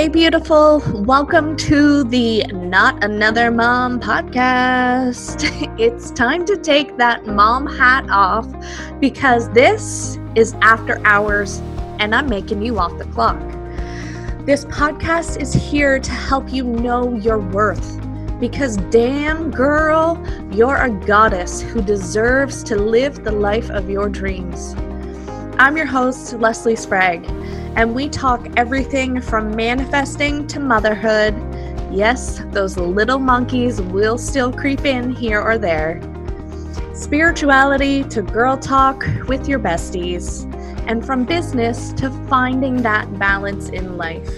Hey, beautiful. Welcome to the Not Another Mom podcast. It's time to take that mom hat off because this is after hours and I'm making you off the clock. This podcast is here to help you know your worth because, damn girl, you're a goddess who deserves to live the life of your dreams. I'm your host, Lesley Sprague and we talk everything from manifesting to motherhood. Yes, those little monkeys will still creep in here or there. Spirituality to girl talk with your besties, and from business to finding that balance in life.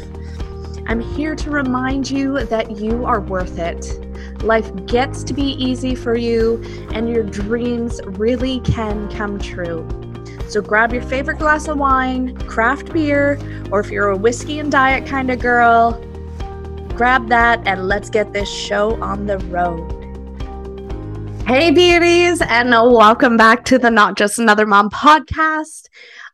I'm here to remind you that you are worth it. Life gets to be easy for you, and your dreams really can come true. So grab your favorite glass of wine, craft beer, or if you're a whiskey and diet kind of girl, grab that and let's get this show on the road. Hey, beauties, and welcome back to the Not Just Another Mom podcast.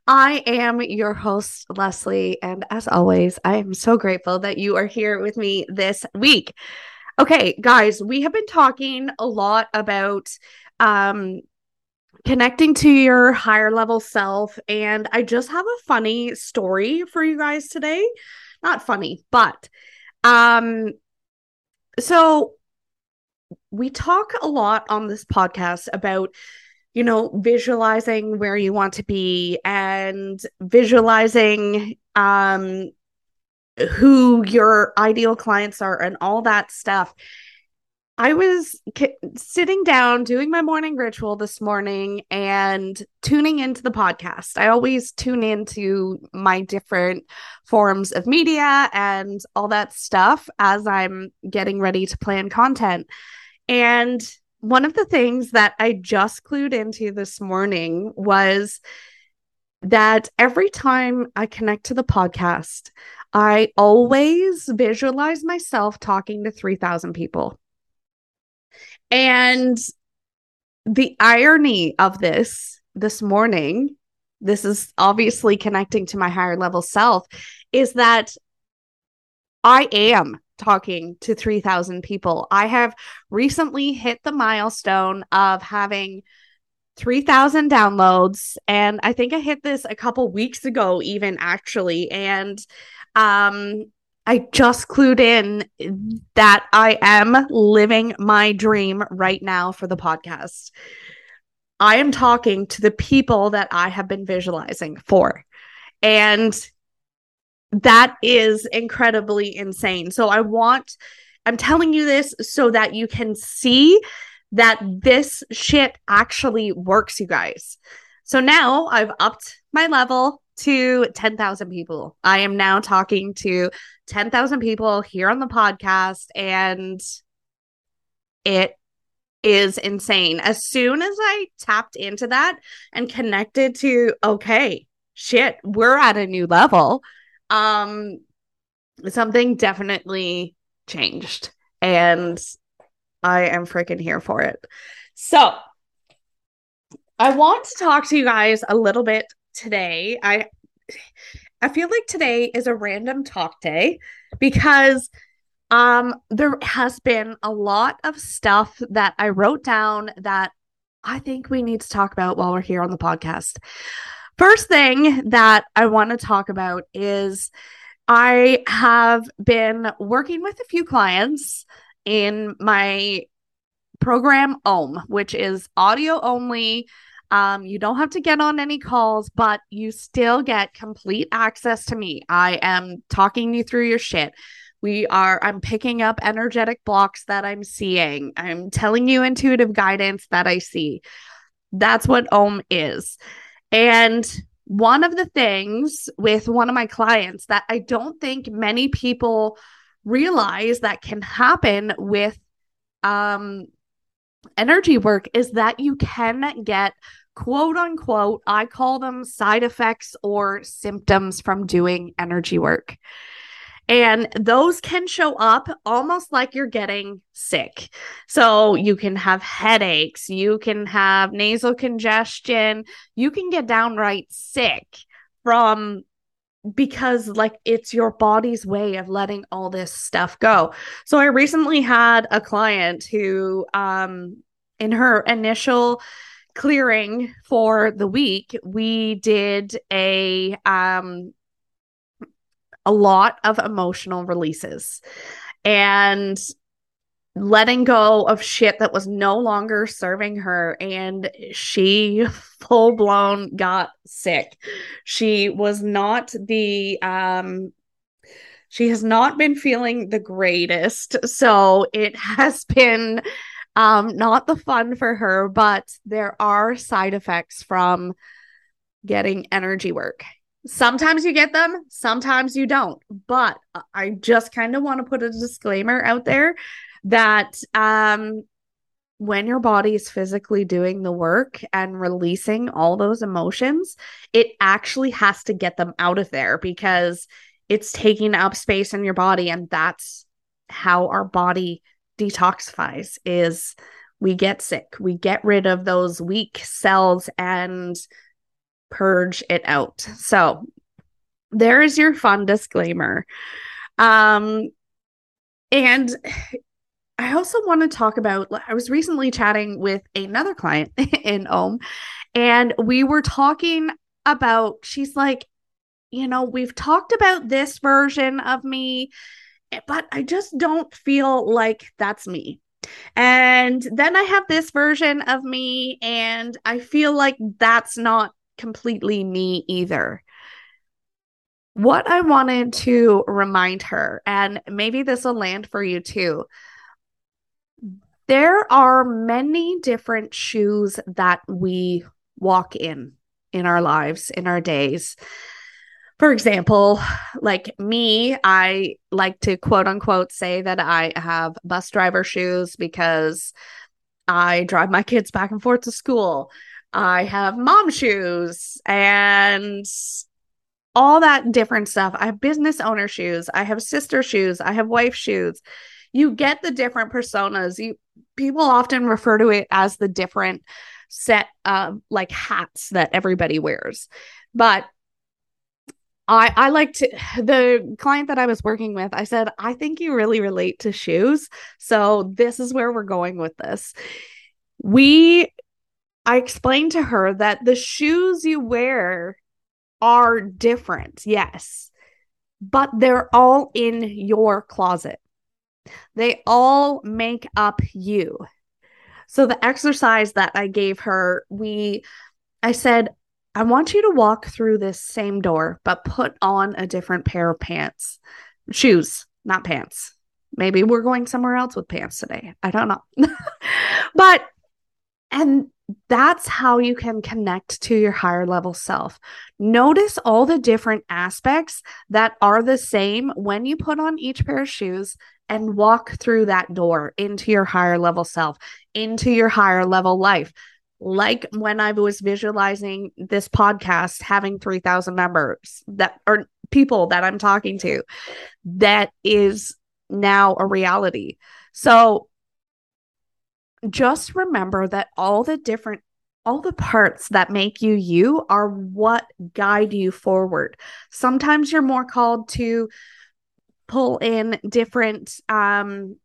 I am your host, Lesley, and as always, I am so grateful that you are here with me this week. Okay, guys, we have been talking a lot about um connecting to your higher level self. And I just have a funny story for you guys today. Not funny, but um so we talk a lot on this podcast about you know visualizing where you want to be and visualizing um who your ideal clients are and all that stuff I was sitting down doing my morning ritual this morning and tuning into the podcast. I always tune into my different forms of media and all that stuff as I'm getting ready to plan content. And one of the things that I just clued into this morning was that every time I connect to the podcast, I always visualize myself talking to 3,000 people. And the irony of this this morning, this is obviously connecting to my higher level self, is that I am talking to 3,000 people. I have recently hit the milestone of having 3,000 downloads. And I think I hit this a couple weeks ago, even actually. And um, I just clued in that I am living my dream right now for the podcast. I am talking to the people that I have been visualizing for. And that is incredibly insane. So I want, I'm telling you this so that you can see that this shit actually works, you guys. So now I've upped my level to 10,000 people. I am now talking to 10,000 people here on the podcast, and it is insane. As soon as I tapped into that and connected to, okay, shit, we're at a new level, um, something definitely changed. And I am freaking here for it. So, I want to talk to you guys a little bit today. I I feel like today is a random talk day because um there has been a lot of stuff that I wrote down that I think we need to talk about while we're here on the podcast. First thing that I want to talk about is I have been working with a few clients in my program OM, which is audio only um, you don't have to get on any calls, but you still get complete access to me. I am talking you through your shit. We are, I'm picking up energetic blocks that I'm seeing. I'm telling you intuitive guidance that I see. That's what OM is. And one of the things with one of my clients that I don't think many people realize that can happen with um energy work is that you can get quote unquote, I call them side effects or symptoms from doing energy work. And those can show up almost like you're getting sick. So you can have headaches, you can have nasal congestion, you can get downright sick from because like it's your body's way of letting all this stuff go. So I recently had a client who um in her initial clearing for the week, we did a um a lot of emotional releases and letting go of shit that was no longer serving her and she full blown got sick. She was not the um she has not been feeling the greatest so it has been um not the fun for her but there are side effects from getting energy work. Sometimes you get them sometimes you don't but i just kind of want to put a disclaimer out there that um when your body is physically doing the work and releasing all those emotions, it actually has to get them out of there because it's taking up space in your body and that's how our body detoxifies is we get sick. We get rid of those weak cells and purge it out. So, there is your fun disclaimer. Um and I also want to talk about I was recently chatting with another client in OM and we were talking about she's like you know we've talked about this version of me eh, but I just don't feel like that's me. And then I have this version of me and I feel like that's not completely me either. What I wanted to remind her, and maybe this will land for you too, there are many different shoes that we walk in in our lives, in our days. For example, like me, I like to quote unquote say that I have bus driver shoes because I drive my kids back and forth to school. I have mom shoes and all that different stuff. I have business owner shoes. I have sister shoes. I have wife shoes. You get the different personas. You people often refer to it as the different set of like hats that everybody wears. But I I like to the client that I was working with, I said, I think you really relate to shoes. So this is where we're going with this. We I explained to her that the shoes you wear are different, yes, but they're all in your closet. They all make up you. So the exercise that I gave her, we I said, I want you to walk through this same door, but put on a different pair of pants. Shoes, not pants. Maybe we're going somewhere else with pants today. I don't know. but and that's how you can connect to your higher level self. Notice all the different aspects that are the same when you put on each pair of shoes and walk through that door into your higher level self, into your higher level life. Like when I was visualizing this podcast having 3,000 members that are people that I'm talking to, that is now a reality. So just remember that all the different all the parts that make you you are what guide you forward. Sometimes you're more called to pull in different um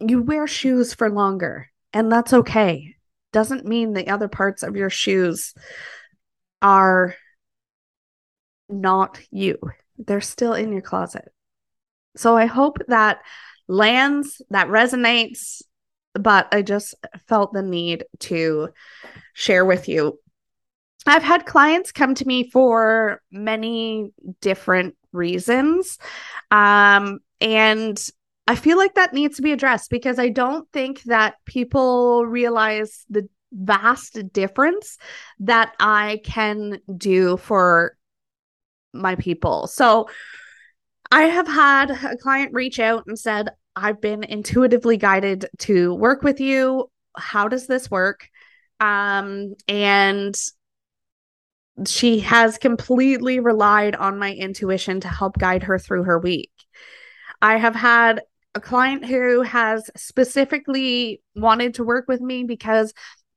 you wear shoes for longer and that's okay. Doesn't mean the other parts of your shoes are not you. They're still in your closet. So i hope that lands that resonates but i just felt the need to share with you I've had clients come to me for many different reasons. Um, and I feel like that needs to be addressed because I don't think that people realize the vast difference that I can do for my people. So I have had a client reach out and said, I've been intuitively guided to work with you. How does this work? Um, and she has completely relied on my intuition to help guide her through her week. I have had a client who has specifically wanted to work with me because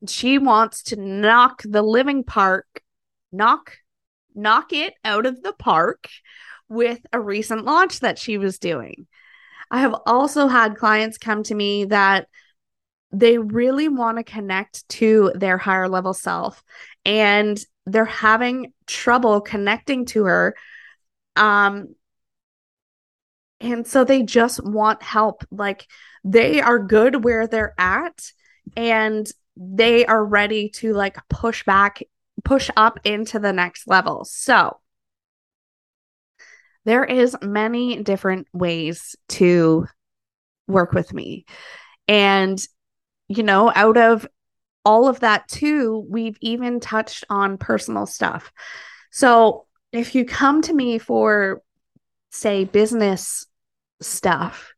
she wants to knock the living park, knock knock it out of the park with a recent launch that she was doing. I have also had clients come to me that they really want to connect to their higher level self and they're having trouble connecting to her um and so they just want help. Like they are good where they're at and they are ready to like push back push up into the next level. So there is many different ways to work with me. And you know out of all of that too we've even touched on personal stuff. So if you come to me for say business stuff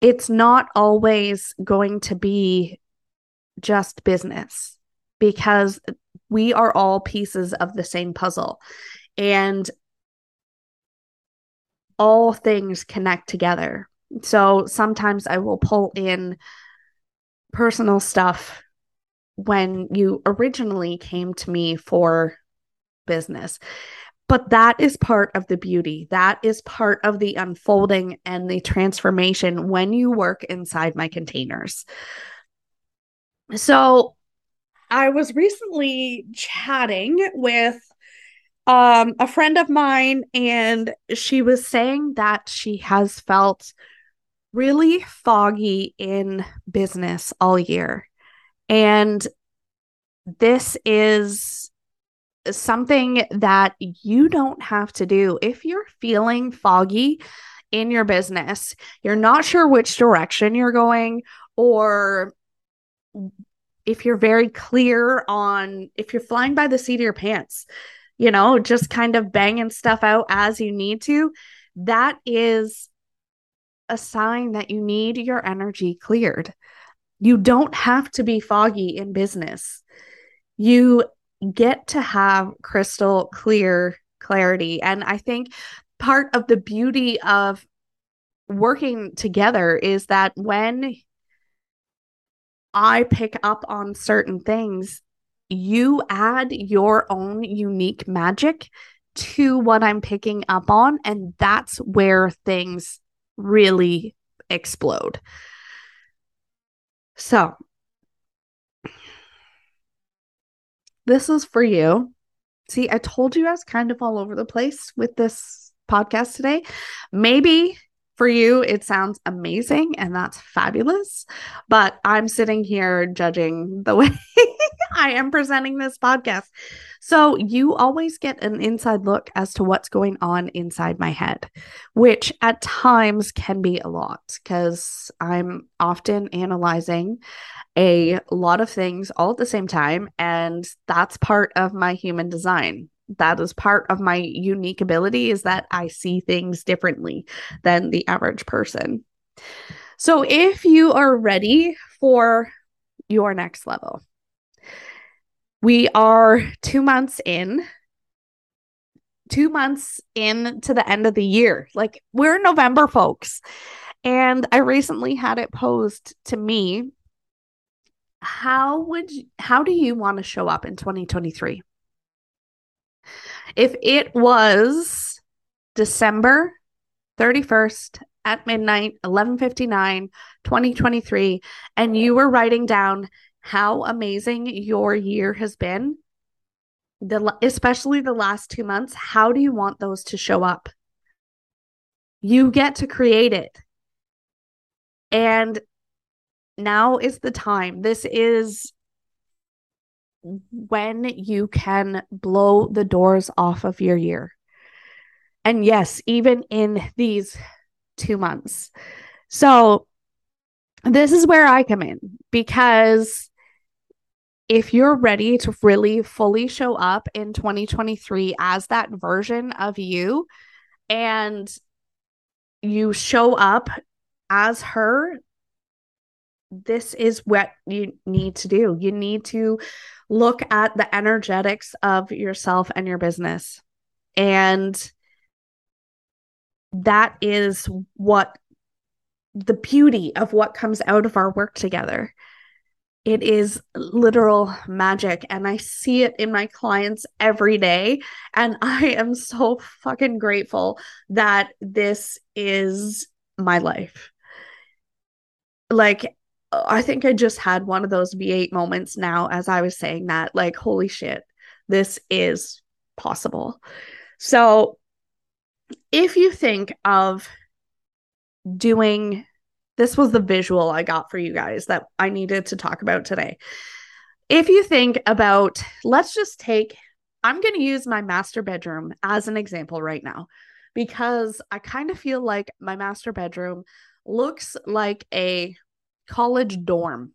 it's not always going to be just business because we are all pieces of the same puzzle. And all things connect together. So sometimes I will pull in personal stuff when you originally came to me for business. But that is part of the beauty. That is part of the unfolding and the transformation when you work inside my containers. So I was recently chatting with um, a friend of mine, and she was saying that she has felt really foggy in business all year. And this is something that you don't have to do. If you're feeling foggy in your business, you're not sure which direction you're going, or if you're very clear on if you're flying by the seat of your pants, you know, just kind of banging stuff out as you need to, that is a sign that you need your energy cleared. You don't have to be foggy in business. You get to have crystal clear clarity. And I think part of the beauty of working together is that when I pick up on certain things, you add your own unique magic to what I'm picking up on. And that's where things really explode. So, this is for you. See, I told you I was kind of all over the place with this podcast today. Maybe for you, it sounds amazing and that's fabulous. But I'm sitting here judging the way I am presenting this podcast. So you always get an inside look as to what's going on inside my head, which at times can be a lot because I'm often analyzing a lot of things all at the same time. And that's part of my human design that is part of my unique ability is that I see things differently than the average person. So if you are ready for your next level, we are 2 months in 2 months in to the end of the year. Like we're in November folks. And I recently had it posed to me how would you, how do you want to show up in 2023? If it was December 31st at midnight, 11:59, 2023, and you were writing down how amazing your year has been, the especially the last 2 months, how do you want those to show up? You get to create it. And now is the time. This is when you can blow the doors off of your year. And yes, even in these two months. So, this is where I come in because if you're ready to really fully show up in 2023 as that version of you and you show up as her, this is what you need to do. You need to look at the energetics of yourself and your business. And that is what the beauty of what comes out of our work together it is literal magic and I see it in my clients every day. And I am so fucking grateful that this is my life. Like, I think I just had one of those V8 moments now as I was saying that. Like, holy shit, this is possible. So, if you think of doing this was the visual I got for you guys that I needed to talk about today. If you think about, let's just take, I'm going to use my master bedroom as an example right now because I kind of feel like my master bedroom looks like a college dorm.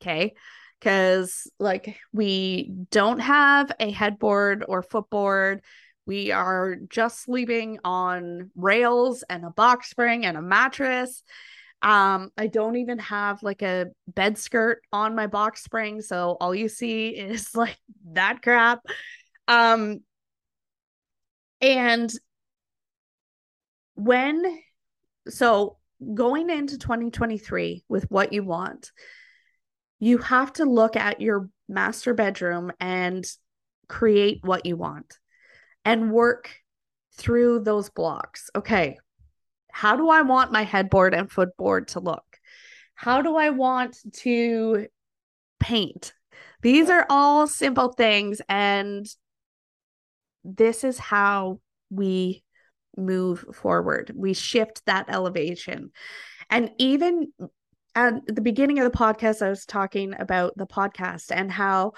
Okay. Because, like, we don't have a headboard or footboard. We are just sleeping on rails and a box spring and a mattress. Um, I don't even have like a bed skirt on my box spring, so all you see is like that crap. Um, and when so going into 2023 with what you want, you have to look at your master bedroom and create what you want and work through those blocks. Okay, how do I want my headboard and footboard to look? How do I want to paint? These are all simple things. And this is how we move forward. We shift that elevation. And even at the beginning of the podcast, I was talking about the podcast and how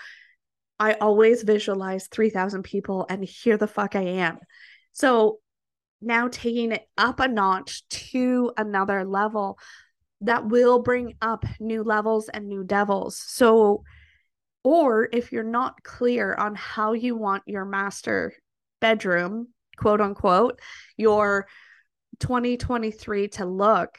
I always visualize 3,000 people and here the fuck I am. So now taking it up a notch to another level that will bring up new levels and new devils. So, or if you're not clear on how you want your master bedroom, quote unquote, your 2023 to look,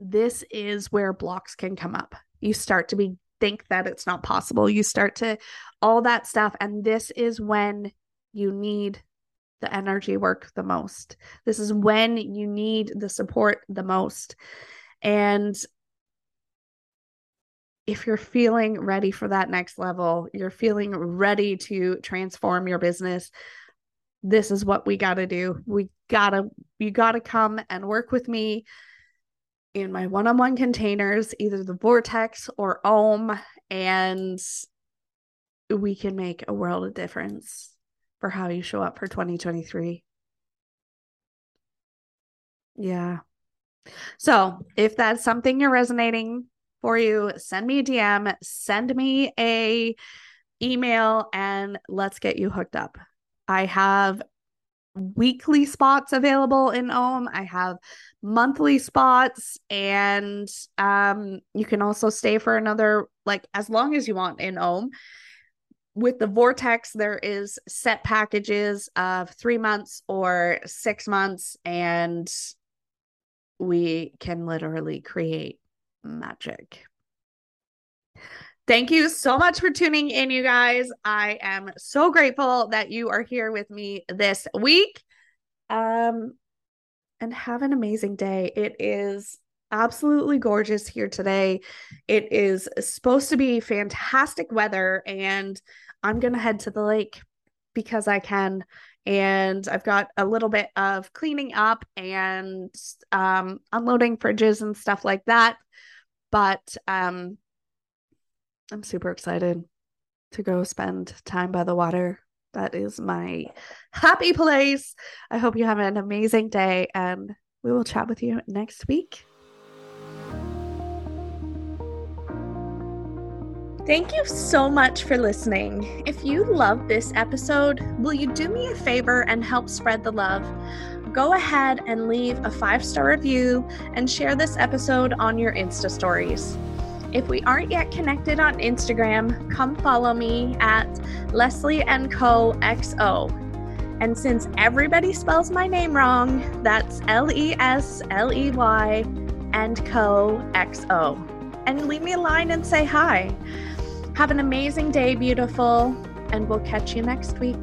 this is where blocks can come up. You start to be think that it's not possible. You start to all that stuff and this is when you need the energy work the most. This is when you need the support the most. And if you're feeling ready for that next level, you're feeling ready to transform your business, this is what we got to do. We got to, you got to come and work with me in my one on one containers, either the Vortex or Om, and we can make a world of difference for how you show up for 2023. Yeah. So, if that's something you're resonating for you, send me a DM, send me a email and let's get you hooked up. I have weekly spots available in Om. I have monthly spots and um you can also stay for another like as long as you want in Om with the vortex there is set packages of three months or six months and we can literally create magic thank you so much for tuning in you guys i am so grateful that you are here with me this week um and have an amazing day it is absolutely gorgeous here today. It is supposed to be fantastic weather, and I'm going to head to the lake because I can. And I've got a little bit of cleaning up and um, unloading fridges and stuff like that. But um, I'm super excited to go spend time by the water. That is my happy place. I hope you have an amazing day and we will chat with you next week. Thank you so much for listening. If you love this episode, will you do me a favor and help spread the love? Go ahead and leave a five star review and share this episode on your Insta stories. If we aren't yet connected on Instagram, come follow me at Lesley and Co XO. And since everybody spells my name wrong, that's L E S L E Y and Co XO. And leave me a line and say hi. Have an amazing day, beautiful, and we'll catch you next week.